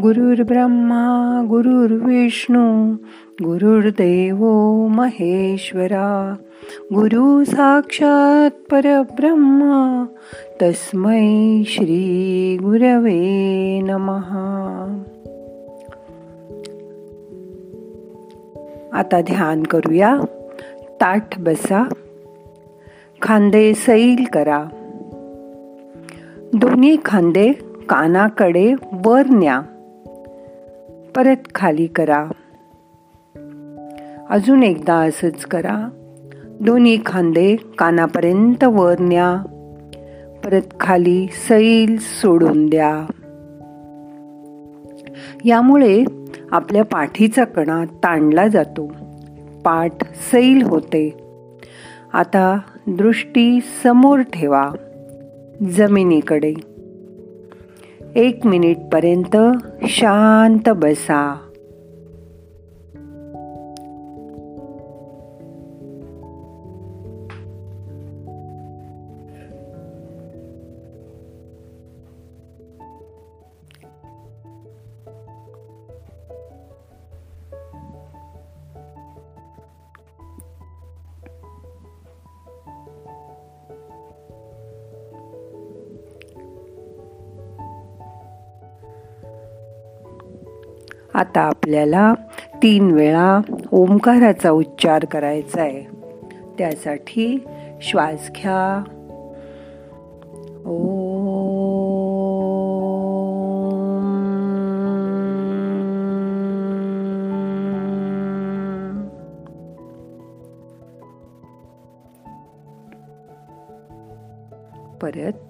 गुरुर्ब्रह्मा गुरुर्विष्णू गुरुर्देव महेश्वरा. गुरु साक्षात परब्रह्मा तस्मै श्री गुरवे नमहा आता ध्यान करूया. ताठ बसा. खांदे सैल करा. दोन्ही खांदे कानाकडे वर न्या. परत खाली करा. अजून एकदा असंच करा. दोन्ही खांदे कानापर्यंत वर न्या. परत खाली सैल सोडून द्या. यामुळे आपल्या पाठीचा कणा ताणला जातो. पाठ सैल होते. आता दृष्टी समोर ठेवा. जमिनीकडे. एक पर्यंत शांत बसा. आता आपल्याला तीन वेळा ओंकाराचा उच्चार करायचा आहे. त्यासाठी श्वास घ्या. ओ परत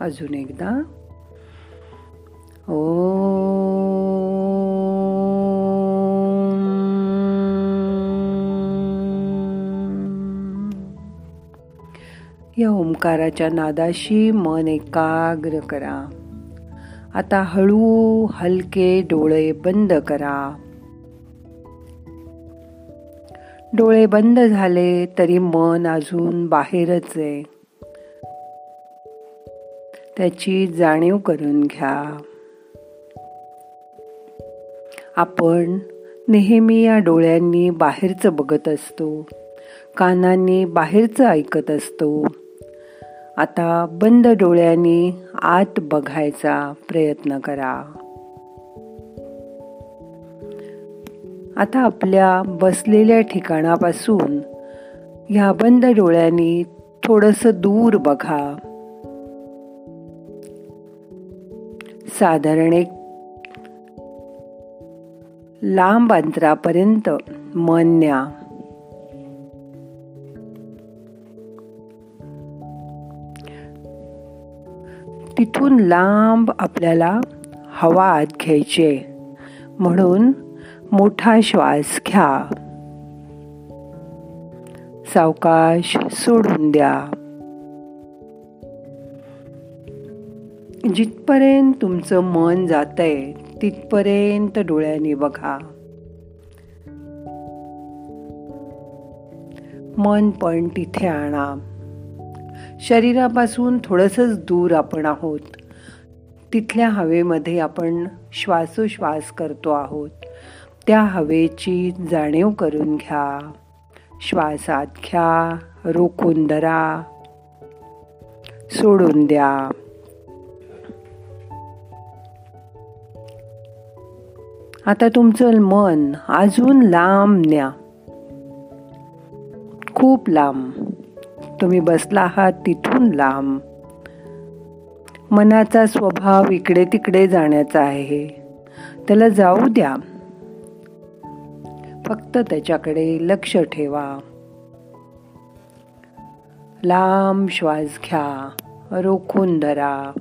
अजून एकदा. ओ. या ओंकाराच्या नादाशी मन एकाग्र करा. आता हळू हलके डोळे बंद करा. डोळे बंद झाले तरी मन अजून बाहेरच आहे. त्याची जाणीव करून घ्या. आपण नेहमी या डोळ्यांनी बाहेरचं बघत असतो कानांनी बाहेरचं ऐकत असतो. आता बंद डोळ्यांनी आत बघायचा प्रयत्न करा. आता आपल्या बसलेल्या ठिकाणापासून ह्या बंद डोळ्यांनी थोडंसं दूर बघा. साधारण एक लांब अंतरापर्यंत मन न्या. तिथून लांब आपल्याला हवा आत घ्यायचे म्हणून मोठा श्वास घ्या. सावकाश सोडून द्या. जिथपर्यंत तुमचं मन जातंय तिथपर्यंत डोळ्यांनी बघा. मन पण तिथे आणा. शरीरापासून थोडंसंच दूर आपण आहोत. तिथल्या हवेमध्ये आपण श्वासोश्वास करतो आहोत. त्या हवेची जाणीव करून घ्या. श्वासात घ्या रोखून धरा. सोडून द्या. आता तुमचं मन अजून लांब न्या. खूप लांब. तुम्ही बसला आहात तिथून लांब. मनाचा स्वभाव इकडे तिकडे जाण्याचा आहे. त्याला जाऊ द्या. फक्त त्याच्याकडे लक्ष ठेवा. लांब श्वास घ्या. रोखून धरा.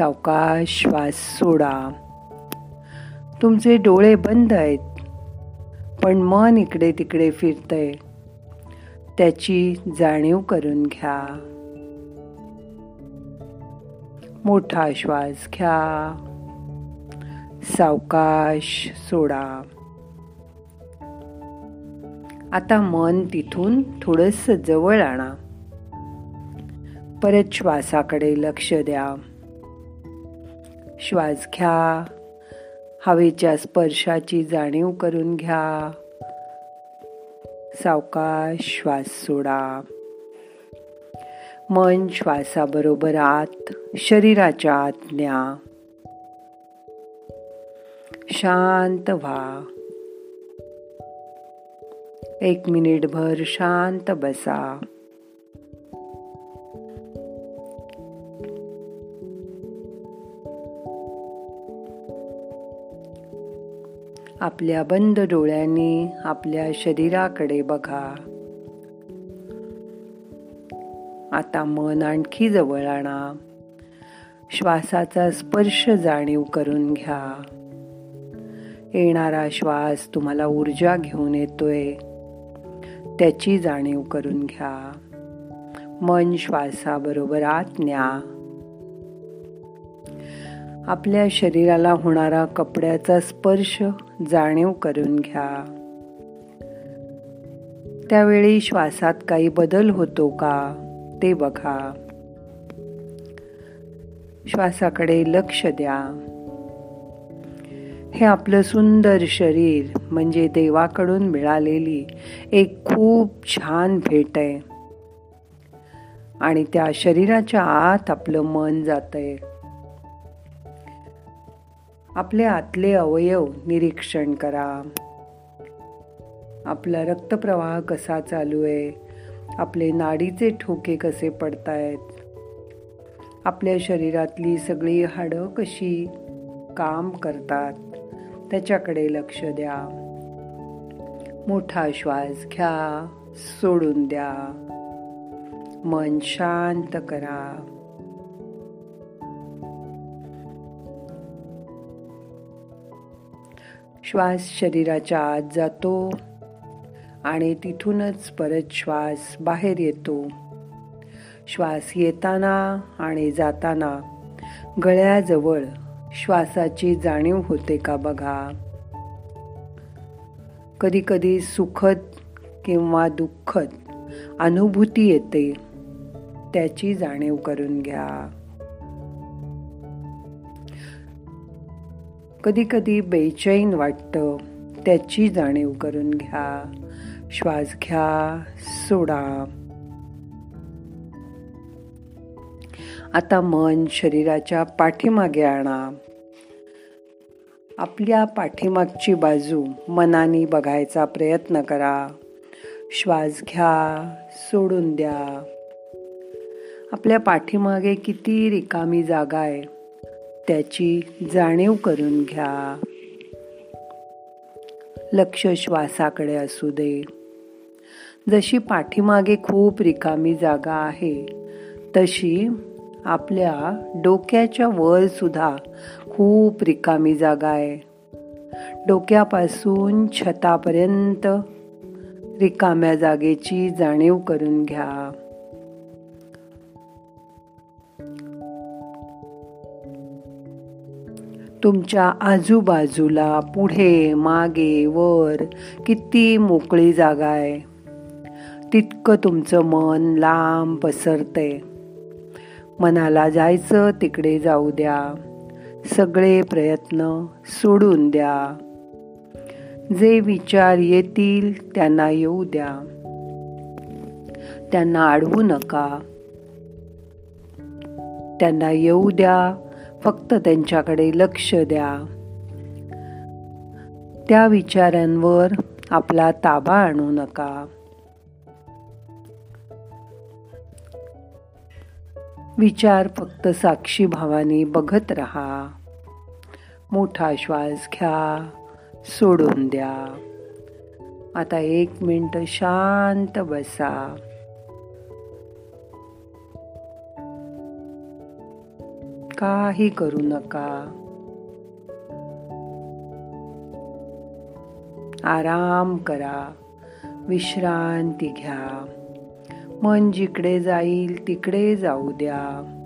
सावकाश श्वास सोडा. तुमचे डोळे बंद आहेत पण मन इकडे तिकडे फिरतंय. त्याची जाणीव करून घ्या. मोठा श्वास घ्या. सावकाश सोडा. आता मन तिथून थोडस जवळ आणा. परत श्वासाकडे लक्ष द्या. श्वास घ्या. हवेच्या स्पर्शाची जाणीव करून घ्या. सावकाश श्वास सोडा. मन श्वासाबरोबर आत शरीराच्या आत न्या शांत व्हा. एक मिनिटभर शांत बसा. आपल्या बंद डोळ्यांनी आपल्या शरीराकडे बघा. आता मन आणखी जवळ आणा. श्वासाचा स्पर्श जाणीव करून घ्या. येणारा श्वास तुम्हाला ऊर्जा घेऊन येतोय. त्याची जाणीव करून घ्या. मन श्वासाबरोबर आत न्या. आपल्या शरीराला होणारा कपड्याचा स्पर्श जाणीव करून घ्या. त्यावेळी श्वासात काही बदल होतो का ते बघा. श्वासाकडे लक्ष द्या. हे आपलं सुंदर शरीर म्हणजे देवाकडून मिळालेली एक खूप छान भेट आहे. आणि त्या शरीराच्या आत आपलं मन जातंय. आपले आतले अवयव निरीक्षण करा. आपला रक्तप्रवाह कसा चालू आहे? आपले नाडीचे ठोके कसे पडतायत? आपल्या शरीरातली सगळी हाडं कशी काम करतात? त्याच्याकडे लक्ष द्या. मोठा श्वास घ्या सोडून द्या. मन शांत करा. श्वास शरीराच्या आत जातो आणि तिथूनच परत श्वास बाहेर येतो. श्वास येताना आणि जाताना गळ्याजवळ श्वासाची जाणीव होते का बघा? कधी कधी सुखद किंवा दुःखद अनुभूती येते. त्याची जाणीव करून घ्या. कधीकधी बेचैन वाटतं. त्याची जाणीव करून घ्या. श्वास घ्या. सोडा. आता मन शरीराच्या पाठीमागे आणा. आपल्या पाठीमागची बाजू मनाने बघायचा प्रयत्न करा. श्वास घ्या. सोडून द्या. आपल्या पाठीमागे किती रिकामी जागा आहे. त्याची जाणीव करून घ्या. लक्ष श्वासाकडे असू दे. जशी पाठीमागे खूप रिकामी जागा आहे तशी आपल्या डोक्याच्या वर सुद्धा खूप रिकामी जागा आहे. डोक्यापासून छतापर्यंत रिकाम्या जागेची जाणीव करून घ्या. तुमच्या आजूबाजूला पुढे मागे वर किती मोकळी जागा आहे. तितकं तुमचं मन लांब पसरतंय. मनाला जायचं तिकडे जाऊ द्या. सगळे प्रयत्न सोडून द्या. जे विचार येतील त्यांना येऊ द्या. त्यांना अडवू नका. त्यांना येऊ द्या. फक्त त्यांच्याकडे लक्ष द्या. त्या विचारांवर आपला ताबा आणू नका. विचार फक्त साक्षी भावाने बघत राहा. मोठा श्वास घ्या सोडून द्या. आता एक मिनटं शांत बसा. काही करू नका. आराम करा. विश्रांती घ्या. मन जिकडे जाईल तिकडे जाऊ द्या.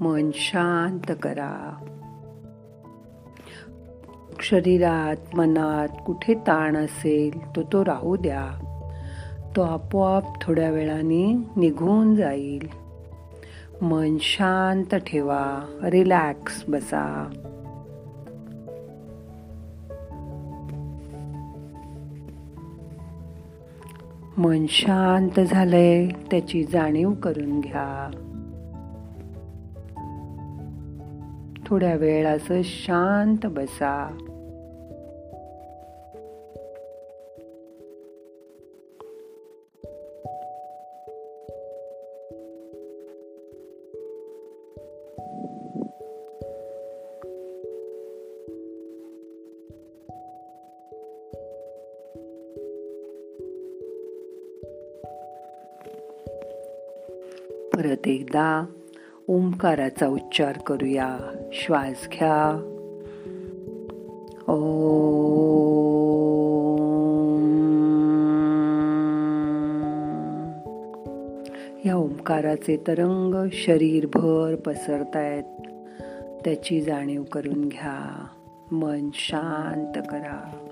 मन शांत करा. शरीरात मनात कुठे ताण असेल तो तो राहू द्या. तो आपोआप थोड्या वेळाने निघून जाईल. मन शांत ठेवा रिलॅक्स बसा. मन शांत झालंय त्याची जाणीव करून घ्या. थोड्या वेळ असं शांत बसा. परत एकदा ओंकाराचा उच्चार करूया. श्वास घ्या. ओ या ओंकाराचे तरंग शरीरभर पसरतायत. त्याची जाणीव करून घ्या. मन शांत करा.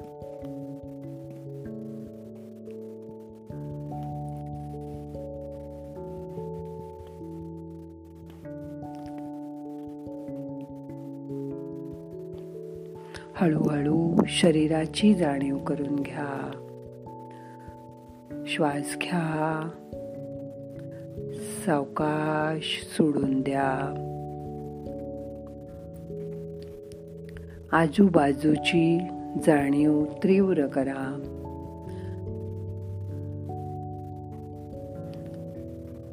हळूहळू शरीराची जाणीव करून घ्या. श्वास घ्या. सावकाश सोडून द्या. आजूबाजूची जाणीव तीव्र करा.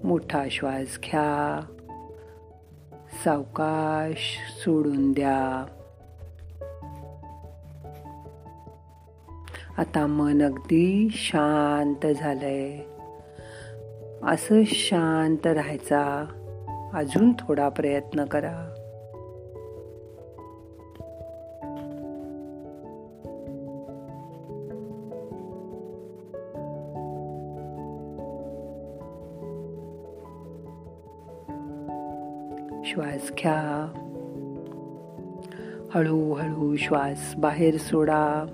मोठा श्वास घ्या. सावकाश सोडून द्या. आता मन अगदी शांत झालंय. असं शांत राहायचा अजून थोडा प्रयत्न करा. श्वास घ्या. हळूहळू श्वास बाहेर सोडा.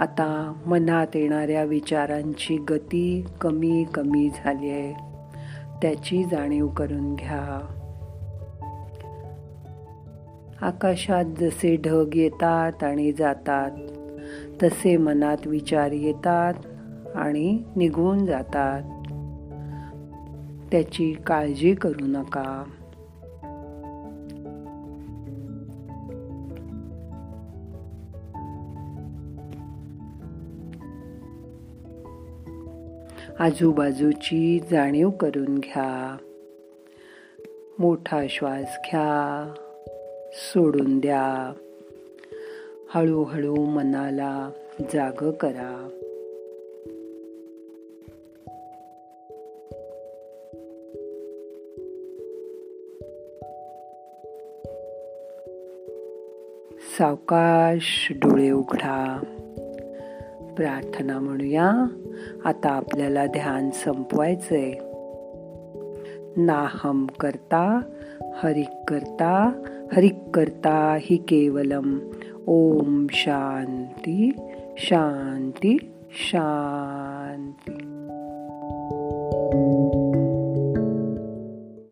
आता मनात येणाऱ्या विचारांची गती कमी कमी झाली आहे. त्याची जाणीव करून घ्या. आकाशात जसे ढग येतात आणि जातात तसे मनात विचार येतात आणि निघून जातात. त्याची काळजी करू नका. आजूबाजूची जाणीव करून घ्या. मोठा श्वास घ्या. सोडून द्या. हळूहळू मनाला जाग करा. सावकाश डोळे उघडा. प्रार्थना म्हणूया. आता आपल्याला ध्यान संपवायचंय. नाहम करता हरिक करता हरिक करता हि केवलम. ओम शांती शांती शांती.